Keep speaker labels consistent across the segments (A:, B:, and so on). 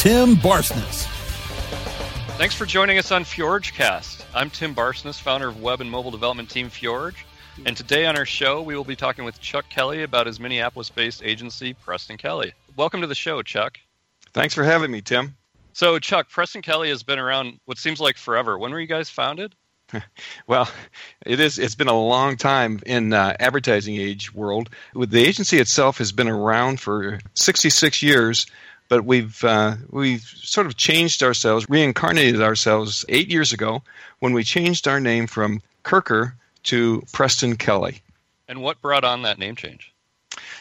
A: Tim Barsness.
B: Thanks for joining us on FjorgeCast. I'm Tim Barsness, founder of web and mobile development team Fjorge. And today on our show, we will be talking with Chuck Kelly about his Minneapolis based agency, Preston Kelly. Welcome to the show, Chuck.
C: Thanks for having me, Tim.
B: So, Chuck, Preston Kelly has been around what seems like forever. When were you guys founded?
C: well, it is. It's been a long time in uh, advertising age world. The agency itself has been around for 66 years, but we've uh, we've sort of changed ourselves, reincarnated ourselves eight years ago when we changed our name from Kerker to Preston Kelly.
B: And what brought on that name change?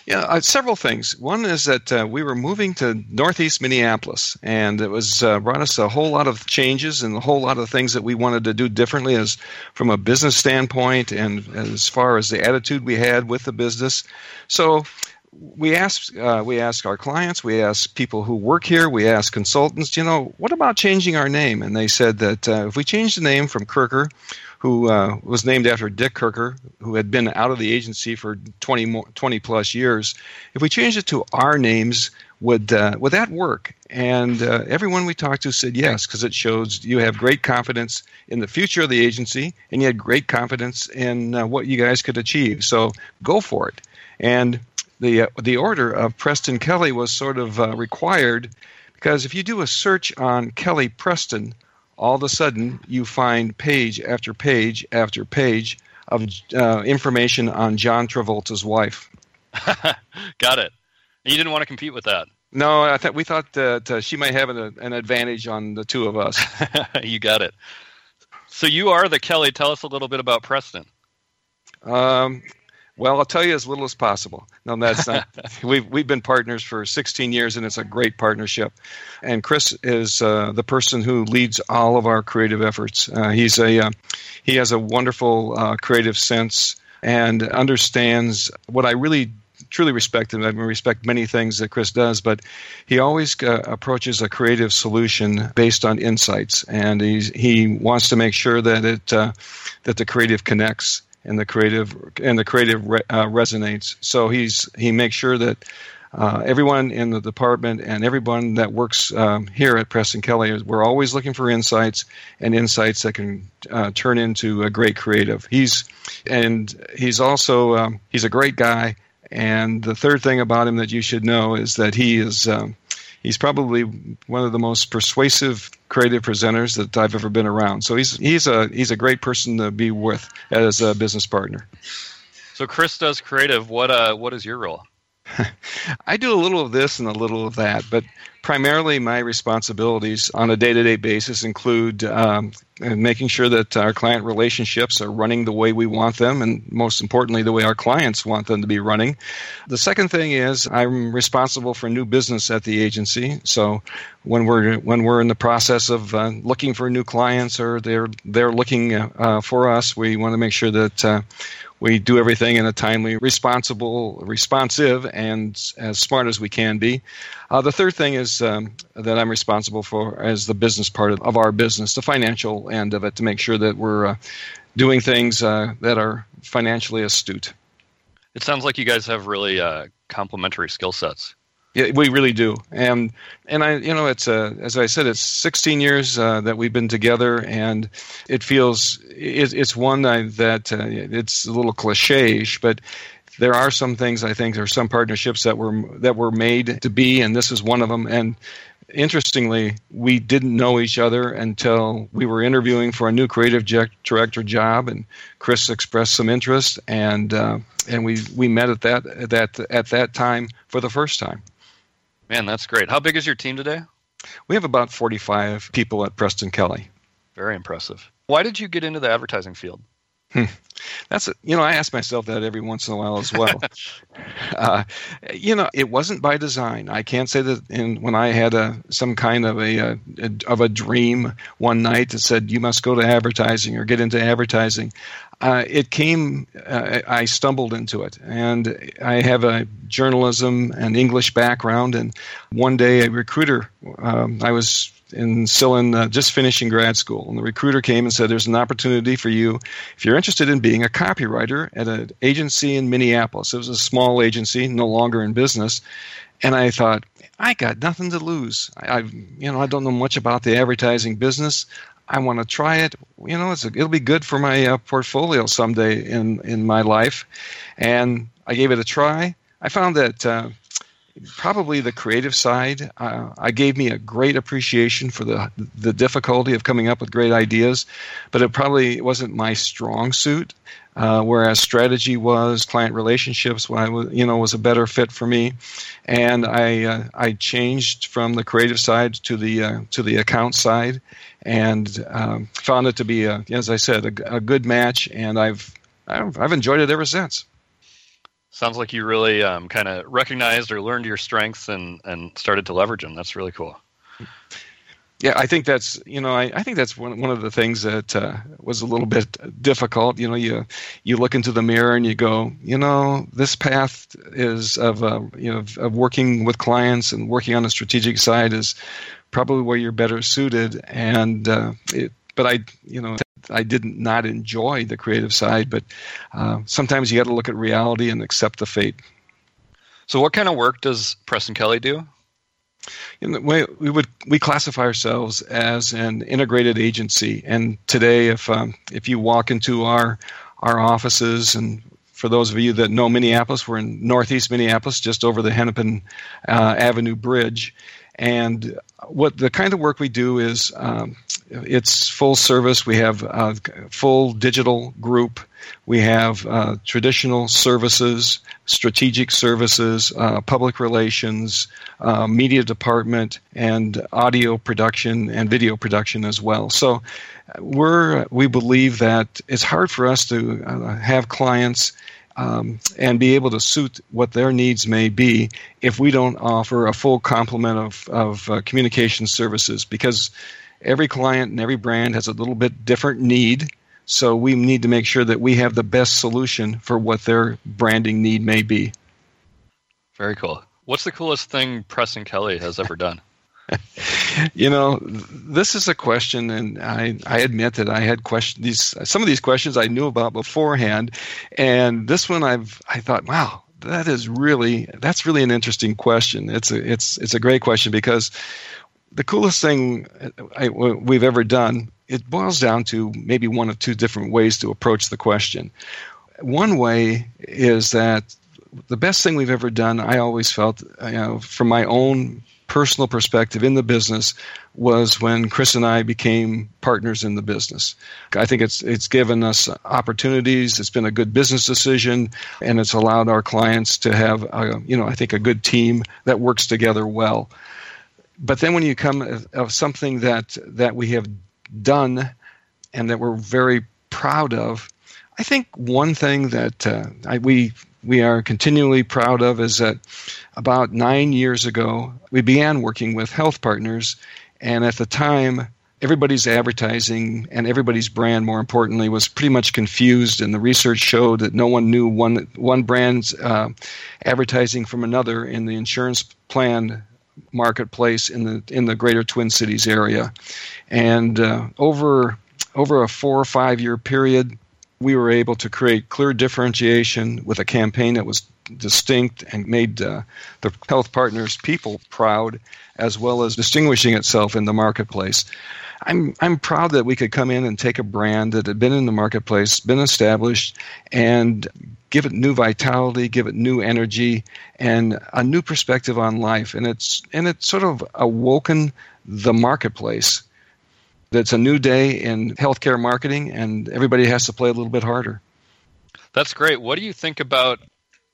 C: Yeah, uh, several things. One is that uh, we were moving to Northeast Minneapolis, and it was uh, brought us a whole lot of changes and a whole lot of things that we wanted to do differently, as from a business standpoint and as far as the attitude we had with the business. So we ask uh, we ask our clients, we ask people who work here, we ask consultants, you know, what about changing our name? And they said that uh, if we change the name from Kerker who uh, was named after Dick Kerker, who had been out of the agency for 20, more, 20 plus years. If we changed it to our names, would uh, would that work? And uh, everyone we talked to said yes, because it shows you have great confidence in the future of the agency, and you had great confidence in uh, what you guys could achieve. So go for it. And the uh, the order of Preston Kelly was sort of uh, required because if you do a search on Kelly Preston all of a sudden you find page after page after page of uh, information on John Travolta's wife.
B: Got it. You didn't want to compete with that.
C: No, I thought we thought that uh, she might have an, an advantage on the two of us.
B: you got it. So you are the Kelly. Tell us a little bit about Preston.
C: Um, well, I'll tell you as little as possible. No, that's not. we've we've been partners for 16 years, and it's a great partnership. And Chris is uh, the person who leads all of our creative efforts. Uh, he's a uh, he has a wonderful uh, creative sense and understands what I really truly respect him. I respect many things that Chris does, but he always uh, approaches a creative solution based on insights, and he's, he wants to make sure that it uh, that the creative connects and the creative and the creative re, uh, resonates. So he's he makes sure that uh, everyone in the department and everyone that works um, here at Preston Kelly, we're always looking for insights and insights that can uh, turn into a great creative. He's and he's also um, he's a great guy. And the third thing about him that you should know is that he is um, he's probably one of the most persuasive creative presenters that I've ever been around. So he's he's a he's a great person to be with as a business partner.
B: So Chris does creative. What uh what is your role?
C: I do a little of this and a little of that, but primarily my responsibilities on a day-to-day basis include um, making sure that our client relationships are running the way we want them and most importantly the way our clients want them to be running. The second thing is i'm responsible for new business at the agency. So when we're when we're in the process of uh, looking for new clients or they're they're looking uh, for us we want to make sure that uh, we do everything in a timely, responsible, responsive, and as smart as we can be. Uh, the third thing is um, that I'm responsible for as the business part of, of, our business, the financial end of it, to make sure that we're uh, doing things uh, that are financially astute.
B: It sounds like you guys have really uh, complementary skill sets.
C: Yeah, we really do, and and I, you know, it's uh, as I said, it's 16 years uh, that we've been together, and it feels it, it's one that uh, it's a little cliche-ish, but there are some things I think there are some partnerships that were that were made to be, and this is one of them. And interestingly, we didn't know each other until we were interviewing for a new creative director job, and Chris expressed some interest, and uh, and we we met at that at that at that time for the first time.
B: Man, that's great. How big is your team today?
C: We have about 45 people at Preston Kelly.
B: Very impressive. Why did you get into the advertising field?
C: Hmm. That's a, you know I ask myself that every once in a while as well. uh, you know, it wasn't by design. I can't say that. In, when I had a some kind of a, a, a, of a dream one night that said you must go to advertising or get into advertising, uh, it came. Uh, I stumbled into it, and I have a journalism and English background. And one day, a recruiter. Um, I was in still in uh, just finishing grad school, and the recruiter came and said, "There's an opportunity for you if you're interested in being a copywriter at an agency in Minneapolis." It was a small agency, no longer in business, and I thought, I got nothing to lose. I, I you know, I don't know much about the advertising business. I want to try it. You know, a, it'll be good for my uh, portfolio someday in in my life, and I gave it a try. I found that. Uh, probably the creative side. Uh, I gave me a great appreciation for the the difficulty of coming up with great ideas, but it probably wasn't my strong suit. Uh, whereas strategy was client relationships, I was you know was a better fit for me, and I uh, I changed from the creative side to the uh, to the account side, and um, found it to be a, as I said a, a good match, and I've, I've enjoyed it ever since.
B: Sounds like you really um, kind of recognized or learned your strengths and, and started to leverage them. That's really cool.
C: Yeah, I think that's you know I, I think that's one one of the things that uh, was a little bit difficult. You know, you you look into the mirror and you go, you know, this path is of uh, you know of working with clients and working on the strategic side is probably where you're better suited. And uh, it, but I you know I didn't not enjoy the creative side, but uh, sometimes you got to look at reality and accept the fate.
B: So, what kind of work does Preston Kelly do?
C: In the way we would we classify ourselves as an integrated agency, and today, if um, if you walk into our our offices, and for those of you that know Minneapolis, we're in Northeast Minneapolis, just over the Hennepin uh, Avenue Bridge, and what the kind of work we do is um, it's full service. We have a full digital group. We have uh, traditional services, strategic services, uh, public relations, uh, media department, and audio production and video production as well. So, we're we believe that it's hard for us to uh, have clients um, and be able to suit what their needs may be if we don't offer a full complement of, of uh, communication services because every client and every brand has a little bit different need. So we need to make sure that we have the best solution for what their branding need may be.
B: Very cool. What's the coolest thing Preston Kelly has ever done?
C: you know, this is a question, and I, I admit that I had question these some of these questions I knew about beforehand, and this one I've I thought, wow, that is really that's really an interesting question. It's a it's it's a great question because the coolest thing I, we've ever done it boils down to maybe one of two different ways to approach the question. One way is that the best thing we've ever done, I always felt, you know, from my own personal perspective in the business was when Chris and I became partners in the business. I think it's it's given us opportunities. It's been a good business decision, and it's allowed our clients to have, a, you know, I think a good team that works together well. But then when you come of something that that we have done and that we're very proud of, I think one thing that uh, I, we we are continually proud of is that about nine years ago, we began working with health partners, and at the time, everybody's advertising and everybody's brand, more importantly, was pretty much confused. And the research showed that no one knew one one brand's uh, advertising from another in the insurance plan marketplace in the in the greater Twin Cities area. And uh, over over a four or five year period, we were able to create clear differentiation with a campaign that was distinct and made uh, the health partners people proud as well as distinguishing itself in the marketplace. I'm, I'm proud that we could come in and take a brand that had been in the marketplace been established and give it new vitality give it new energy and a new perspective on life. And it's and it's sort of awoken the marketplace it's a new day in healthcare marketing, and everybody has to play a little bit harder.
B: That's great. What do you think about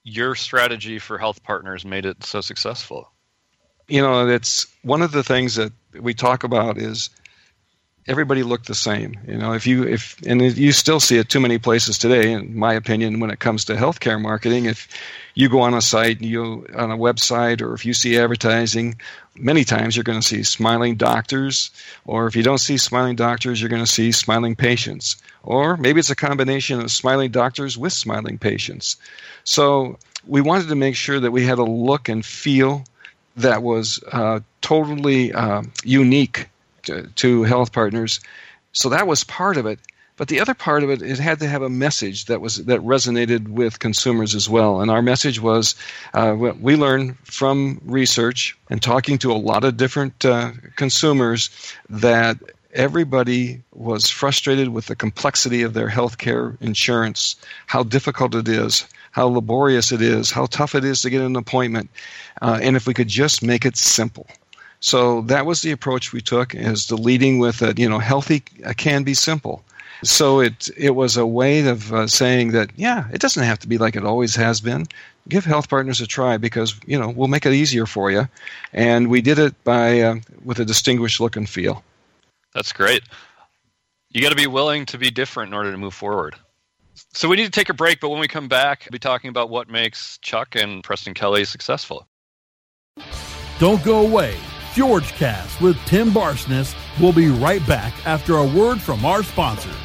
B: your strategy for health partners made it so successful?
C: You know, it's one of the things that we talk about is everybody looked the same. You know, if you if and you still see it too many places today, in my opinion, when it comes to healthcare marketing. If you go on a site, you on a website, or if you see advertising, many times you're going to see smiling doctors, or if you don't see smiling doctors, you're going to see smiling patients, or maybe it's a combination of smiling doctors with smiling patients. So we wanted to make sure that we had a look and feel that was uh, totally uh, unique to, to health partners. So that was part of it. But the other part of it, it had to have a message that was that resonated with consumers as well. And our message was, uh, we learned from research and talking to a lot of different uh, consumers that everybody was frustrated with the complexity of their healthcare insurance, how difficult it is, how laborious it is, how tough it is to get an appointment, uh, and if we could just make it simple. So that was the approach we took, is the leading with a, you know, healthy can be simple. So it it was a way of uh, saying that yeah, it doesn't have to be like it always has been. Give Health Partners a try because you know we'll make it easier for you, and we did it by uh, with a distinguished look and feel.
B: That's great. You got to be willing to be different in order to move forward. So we need to take a break, but when we come back, we'll be talking about what makes Chuck and Preston Kelly successful.
A: Don't go away. FjorgeCast with Tim Barsness will be right back after a word from our sponsors.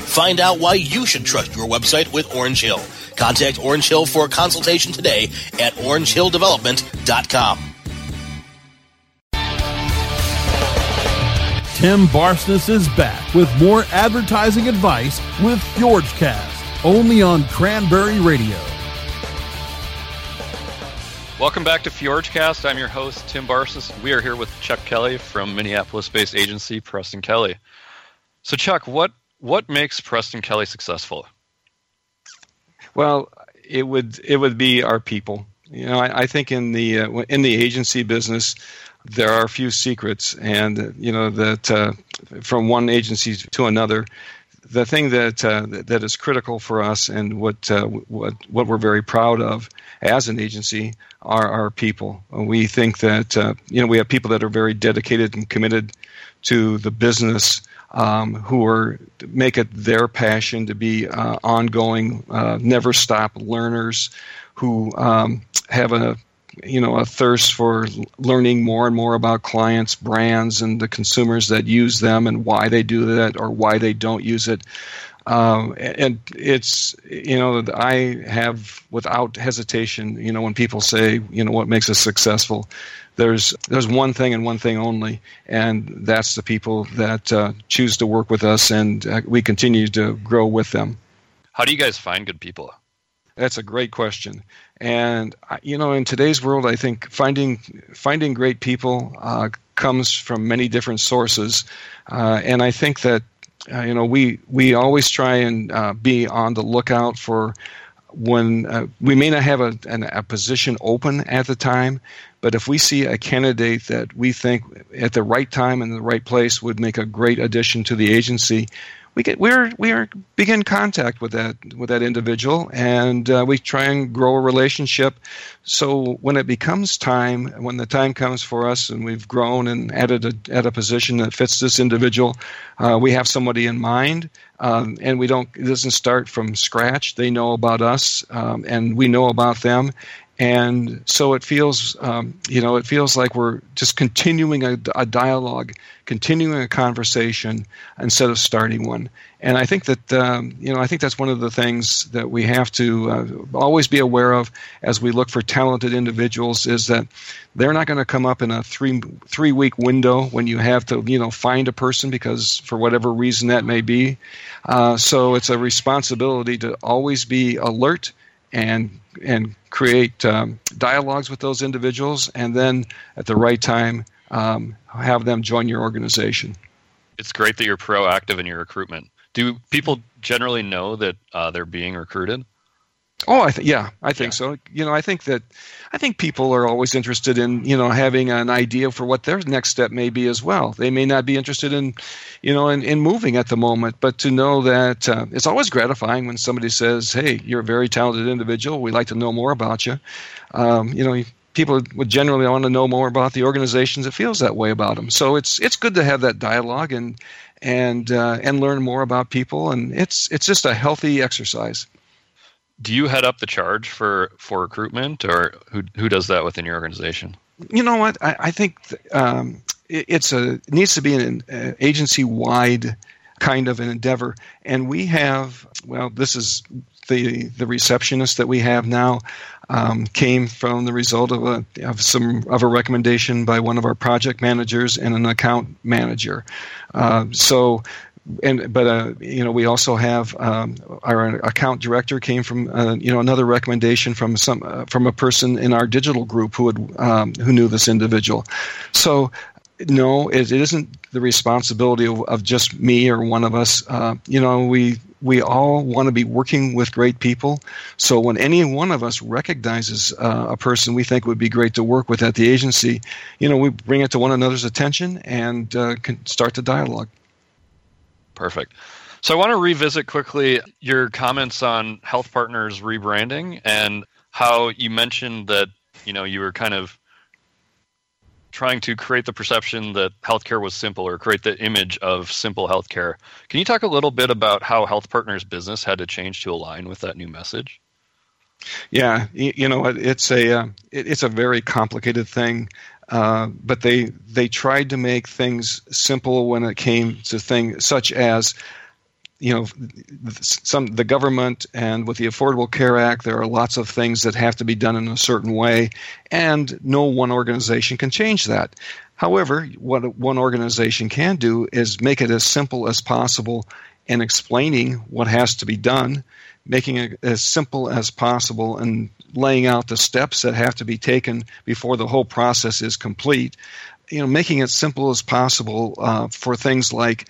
D: Find out why you should trust your website with Orange Hill. Contact Orange Hill for a consultation today at orangehilldevelopment.com.
A: Tim Barsness is back with more advertising advice with FjorgeCast, only on Cranberry Radio.
B: Welcome back to FjorgeCast. I'm your host, Tim Barsness. We are here with Chuck Kelly from Minneapolis-based agency Preston Kelly. So, Chuck, what what makes Preston Kelly successful?
C: Well, it would it would be our people. You know, I, I think in the uh, in the agency business, there are a few secrets, and you know that uh, from one agency to another, the thing that uh, that is critical for us, and what uh, what what we're very proud of as an agency, are our people. We think that uh, you know we have people that are very dedicated and committed to the business um, who are make it their passion to be uh, ongoing, uh, never stop learners who um, have a you know a thirst for learning more and more about clients, brands, and the consumers that use them and why they do that or why they don't use it. Um, and it's you know I have without hesitation you know when people say you know what makes us successful there's there's one thing and one thing only, and that's the people that uh, choose to work with us, and uh, we continue to grow with them.
B: How do you guys find good people?
C: That's a great question, and you know, in today's world, I think finding finding great people uh, comes from many different sources, uh, and I think that uh, you know we we always try and uh, be on the lookout for when uh, we may not have a, an, a position open at the time, but if we see a candidate that we think at the right time and the right place would make a great addition to the agency, we get we're we begin contact with that with that individual, and uh, we try and grow a relationship. So when it becomes time, when the time comes for us, and we've grown and added a, at a position that fits this individual, uh, we have somebody in mind, um, and we don't. It doesn't start from scratch. They know about us, um, and we know about them, and so it feels um, you know it feels like we're just continuing a, a, dialogue continuing a conversation instead of starting one. And i think that um, you know i think that's one of the things that we have to uh, always be aware of as we look for talented individuals is that they're not going to come up in a three three week window when you have to you know find a person because for whatever reason that may be. Uh, so it's a responsibility to always be alert and and create um, dialogues with those individuals, and then at the right time um, have them join your organization.
B: It's great that you're proactive in your recruitment. Do people generally know that uh, they're being recruited?
C: Oh, I th- yeah, I think yeah. so. You know, I think that I think people are always interested in you know having an idea for what their next step may be as well. They may not be interested in you know in, in moving at the moment, but to know that uh, it's always gratifying when somebody says, "Hey, you're a very talented individual. We'd like to know more about you." Um, you know, people would generally want to know more about the organizations that feels that way about them. So it's it's good to have that dialogue and and uh, and learn more about people, and it's it's just a healthy exercise
B: do you head up the charge for for recruitment, or who who does that within your organization?
C: You know what? I, I think um, it, it's a it needs to be an uh, agency wide kind of an endeavor, and we have well, this is the the receptionist that we have now um, came from the result of a of some of a recommendation by one of our project managers and an account manager. Uh, so and but uh, you know we also have um, our account director came from uh, you know another recommendation from some uh, from a person in our digital group who had um, who knew this individual. So no, it, it isn't the responsibility of, of, just me or one of us. Uh, you know we we all want to be working with great people. So when any one of us recognizes uh, a person we think would be great to work with at the agency, you know we bring it to one another's attention and uh, can start the dialogue.
B: Perfect. So I want to revisit quickly your comments on Health Partners rebranding and how you mentioned that you know you were kind of trying to create the perception that healthcare was simple or create the image of simple healthcare. Can you talk a little bit about how Health Partners business had to change to align with that new message?
C: Yeah, you know, it's a uh, it's a very complicated thing. Uh, but they they tried to make things simple when it came to things such as you know some the government and with the affordable care act there are lots of things that have to be done in a certain way and no one organization can change that. However what one organization can do is make it as simple as possible in explaining what has to be done making it as simple as possible and laying out the steps that have to be taken before the whole process is complete. You know, making it simple as possible uh, for things like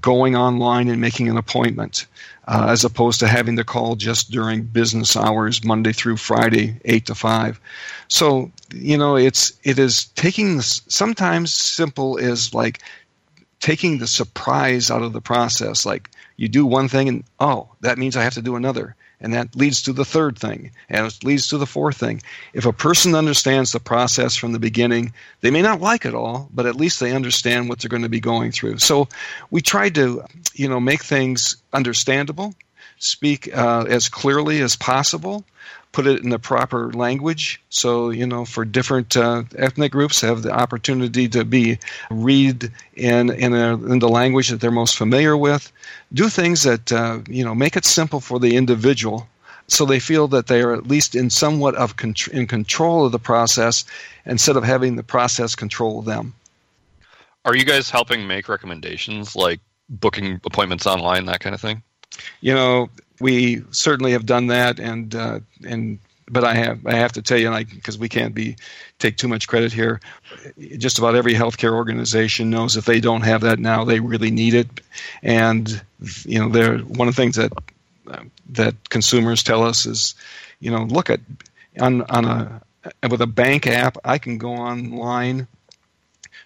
C: going online and making an appointment, uh, as opposed to having to call just during business hours, Monday through Friday, eight to five. So, you know, it's it is taking sometimes simple is like taking the surprise out of the process. Like you do one thing and oh, that means I have to do another. And that leads to the third thing, and it leads to the fourth thing. If a person understands the process from the beginning, they may not like it all, but at least they understand what they're going to be going through. So we tried to, you know, make things understandable, speak uh, as clearly as possible, put it in the proper language. So, you know, for different uh, ethnic groups, have the opportunity to be read in in, a, in, the language that they're most familiar with. Do things that uh, you know make it simple for the individual, so they feel that they are at least in somewhat of con- in control of the process, instead of having the process control them.
B: Are you guys helping make recommendations like booking appointments online, that kind of thing?
C: You know, we certainly have done that, and uh, and but I have I have to tell you, like because we can't be take too much credit here. Just about every healthcare organization knows if they don't have that now, they really need it, and you know, they're one of the things that uh, that consumers tell us is, you know, look at on on a with a bank app, I can go online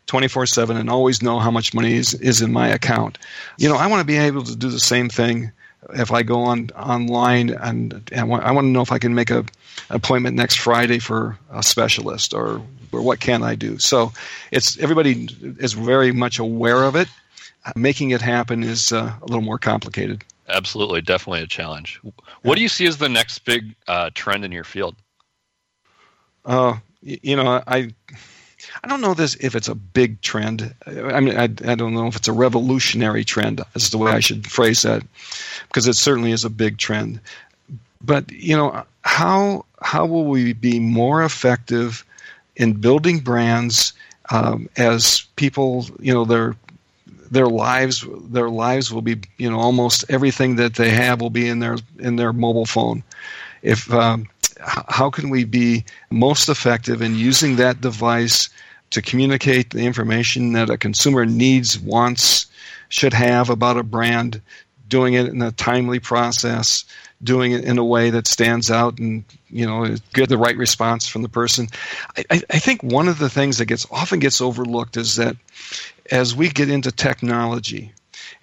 C: 24 7 and always know how much money is, is in my account. You know, I want to be able to do the same thing if I go on online and, and I want to know if I can make a appointment next Friday for a specialist or or what can I do. So it's everybody is very much aware of it. Making it happen is uh, a little more complicated.
B: Absolutely, definitely a challenge. What do you see as the next big uh, trend in your field?
C: Uh, you know, I I don't know this if it's a big trend. I mean, I, I don't know if it's a revolutionary trend. Is the way I should phrase that, because it certainly is a big trend. But you know, how how will we be more effective in building brands um, as people? You know, their their lives their lives will be you know almost everything that they have will be in their in their mobile phone. If um, how can we be most effective in using that device to communicate the information that a consumer needs, wants, should have about a brand, doing it in a timely process, doing it in a way that stands out and you know get the right response from the person. I, I think one of the things that gets often gets overlooked is that as we get into technology,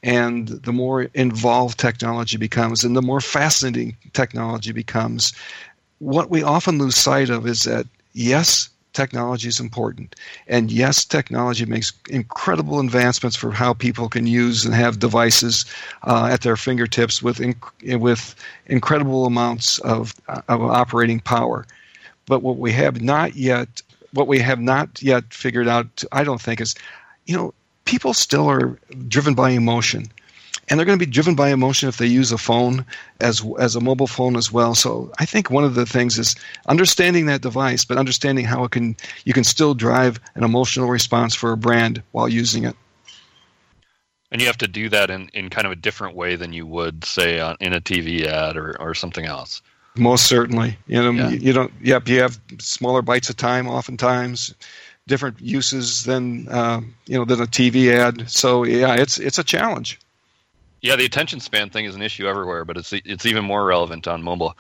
C: and the more involved technology becomes and the more fascinating technology becomes what we often lose sight of is that yes, technology is important. And yes, technology makes incredible advancements for how people can use and have devices uh, at their fingertips with inc- with incredible amounts of, of operating power. But what we have not yet what we have not yet figured out, I don't think, is you know people still are driven by emotion and they're going to be driven by emotion if they use a phone as as a mobile phone as well. So I think one of the things is understanding that device, but understanding how it can you can still drive an emotional response for a brand while using it.
B: And you have to do that in, in kind of a different way than you would say on, in a TV ad or, or something else.
C: Most certainly, you know,
B: Yeah.
C: you, don't. Yep, you have smaller bites of time, oftentimes, different uses than uh, you know than a TV ad. So yeah, it's it's a challenge.
B: Yeah, the attention span thing is an issue everywhere, but it's it's even more relevant on mobile.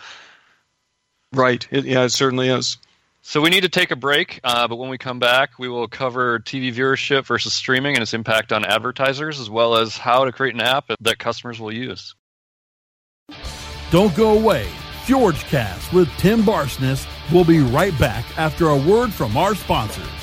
C: Right. It, yeah, it certainly is.
B: So we need to take a break, uh, but when we come back, we will cover TV viewership versus streaming and its impact on advertisers, as well as how to create an app that customers will use.
A: Don't go away. FjorgeCast with Tim Barsness will be right back after a word from our sponsors.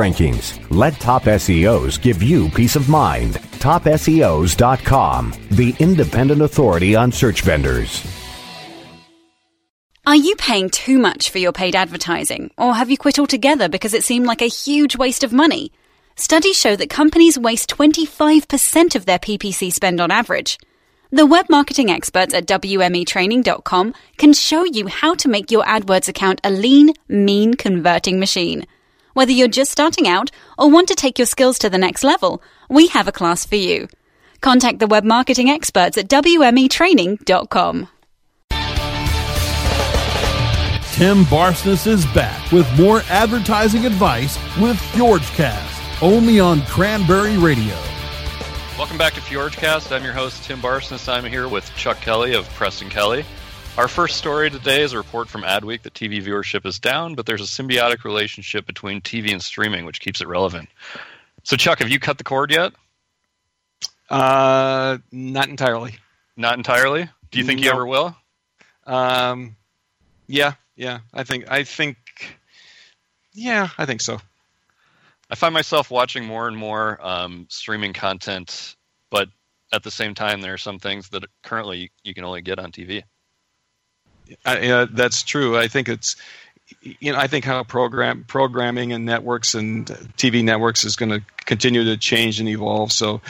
E: rankings. Let Top SEOs give you peace of mind. TopSEOs.com, the independent authority on search vendors.
F: Are you paying too much for your paid advertising, or have you quit altogether because it seemed like a huge waste of money? Studies show that companies waste 25% of their PPC spend on average. The web marketing experts at WMEtraining.com can show you how to make your AdWords account a lean, mean converting machine. Whether you're just starting out or want to take your skills to the next level, we have a class for you. Contact the web marketing experts at WMEtraining.com.
A: Tim Barsness is back with more advertising advice with FjorgeCast, only on Cranberry Radio.
B: Welcome back to FjorgeCast. I'm your host, Tim Barsness. I'm here with Chuck Kelly of Preston Kelly. Our first story today is a report from Adweek that TV viewership is down, but there's a symbiotic relationship between TV and streaming, which keeps it relevant. So, Chuck, have you cut the cord yet?
C: Uh, not entirely.
B: Not entirely. Do you think you ever will?
C: Um, yeah, yeah. I think I think yeah, I think so.
B: I find myself watching more and more um, streaming content, but at the same time, there are some things that currently you can only get on TV.
C: I, uh, that's true. I think it's you know I think how program programming and networks and TV networks is going to continue to change and evolve. So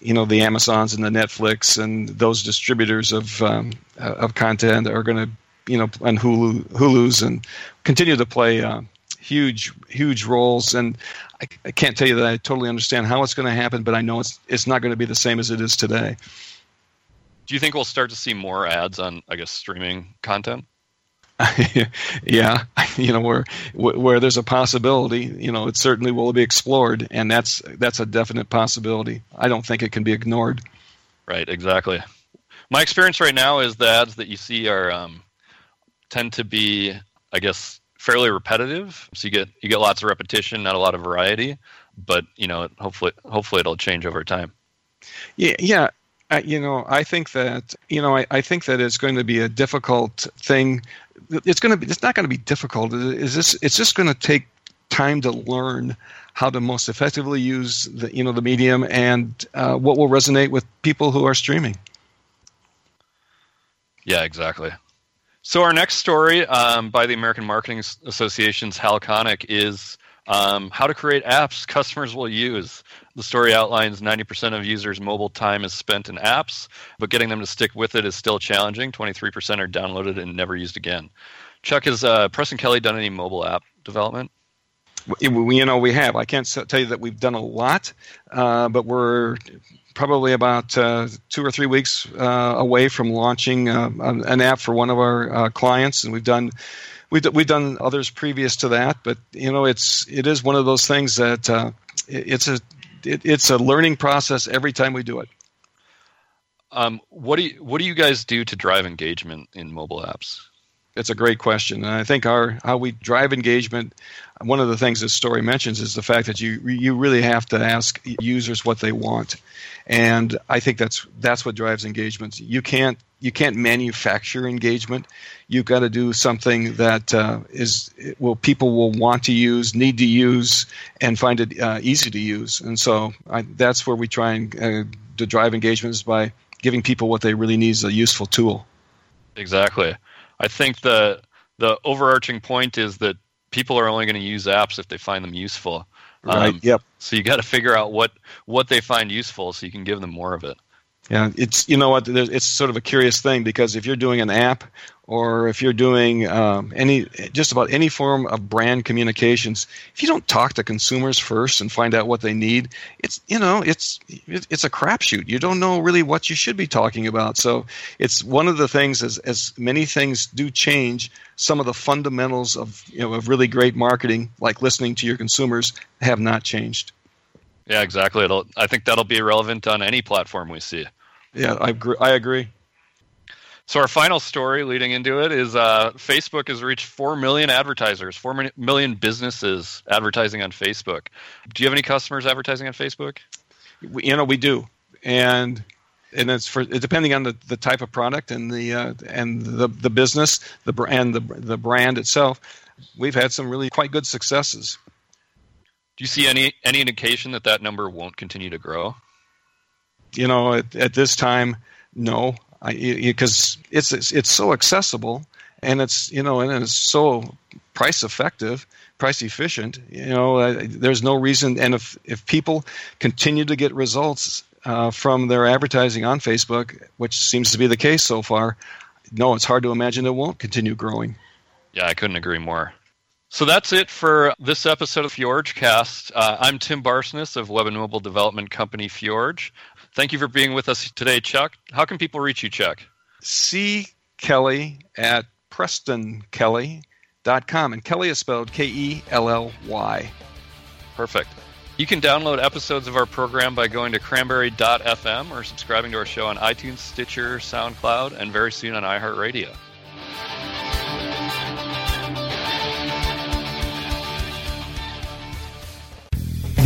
C: you know the Amazons and the Netflix and those distributors of um, of content are going to you know and Hulu Hulu's and continue to play uh, huge, huge roles. And I, I can't tell you that I totally understand how it's going to happen, but I know it's it's not going to be the same as it is today.
B: Do you think we'll start to see more ads on, I guess, streaming content?
C: yeah, you know where where there's a possibility, you know, it certainly will be explored, and that's that's a definite possibility. I don't think it can be ignored.
B: Right, exactly. My experience right now is the ads that you see are um, tend to be, I guess, fairly repetitive. So you get you get lots of repetition, not a lot of variety. But you know, hopefully, hopefully it'll change over time.
C: Yeah, yeah. You know, I think that you know, I, I think that it's going to be a difficult thing. It's going to be. It's not going to be difficult. Is this? It's just going to take time to learn how to most effectively use the you know the medium and uh, what will resonate with people who are streaming.
B: Yeah, exactly. So our next story um, by the American Marketing Association's Hal Koenig is um, how to create apps customers will use. The story outlines 90% of users' mobile time is spent in apps, but getting them to stick with it is still challenging. 23% are downloaded and never used again. Chuck, has uh, Preston Kelly done any mobile app development?
C: We, you know, we have. I can't tell you that we've done a lot, uh, but we're probably about uh, two or three weeks uh, away from launching uh, an app for one of our uh, clients, and we've done we've, we've done others previous to that. But you know, it's it is one of those things that uh, it, it's a it, it's a learning process every time we do it.
B: Um, what do you what do you guys do to drive engagement in mobile apps?
C: It's a great question, and I think our how we drive engagement. One of the things this story mentions is the fact that you you really have to ask users what they want, and I think that's that's what drives engagement. You can't you can't manufacture engagement. You've got to do something that uh, is will people will want to use, need to use, and find it uh, easy to use. And so I, that's where we try and uh, to drive engagement is by giving people what they really need is a useful tool.
B: Exactly. I think the the overarching point is that people are only going to use apps if they find them useful.
C: Right. Um, yep.
B: So you got to figure out what what they find useful, so you can give them more of it.
C: Yeah, it's you know what it's sort of a curious thing because if you're doing an app or if you're doing um, any just about any form of brand communications if you don't talk to consumers first and find out what they need it's you know it's it's a crapshoot. You don't know really what you should be talking about. So it's one of the things as as many things do change some of the fundamentals of you know of really great marketing like listening to your consumers have not changed.
B: Yeah exactly. It'll, i think that'll be relevant on any platform we see.
C: Yeah i agree i agree
B: so our final story leading into it is uh, Facebook has reached four million advertisers, four million businesses advertising on Facebook. Do you have any customers advertising on Facebook?
C: We, you know, we do, and and it's for depending on the, the type of product and the uh, and the the business, the brand, the the brand itself. We've had some really quite good successes.
B: Do you see any any indication that that number won't continue to grow?
C: You know, at, at this time, no because it's, it's it's so accessible and it's you know and it's so price effective price efficient you know uh, there's no reason and if if people continue to get results uh, from their advertising on facebook which seems to be the case so far no it's hard to imagine it won't continue growing
B: yeah i couldn't agree more so that's it for this episode of FjorgeCast. Uh, I'm Tim Barsness of Web and Mobile Development Company Fjorge. Thank you for being with us today, Chuck. How can people reach you, Chuck?
C: C. Kelly at PrestonKelly.com. And Kelly is spelled K E L L Y.
B: Perfect. You can download episodes of our program by going to cranberry.fm or subscribing to our show on iTunes, Stitcher, SoundCloud, and very soon on iHeartRadio.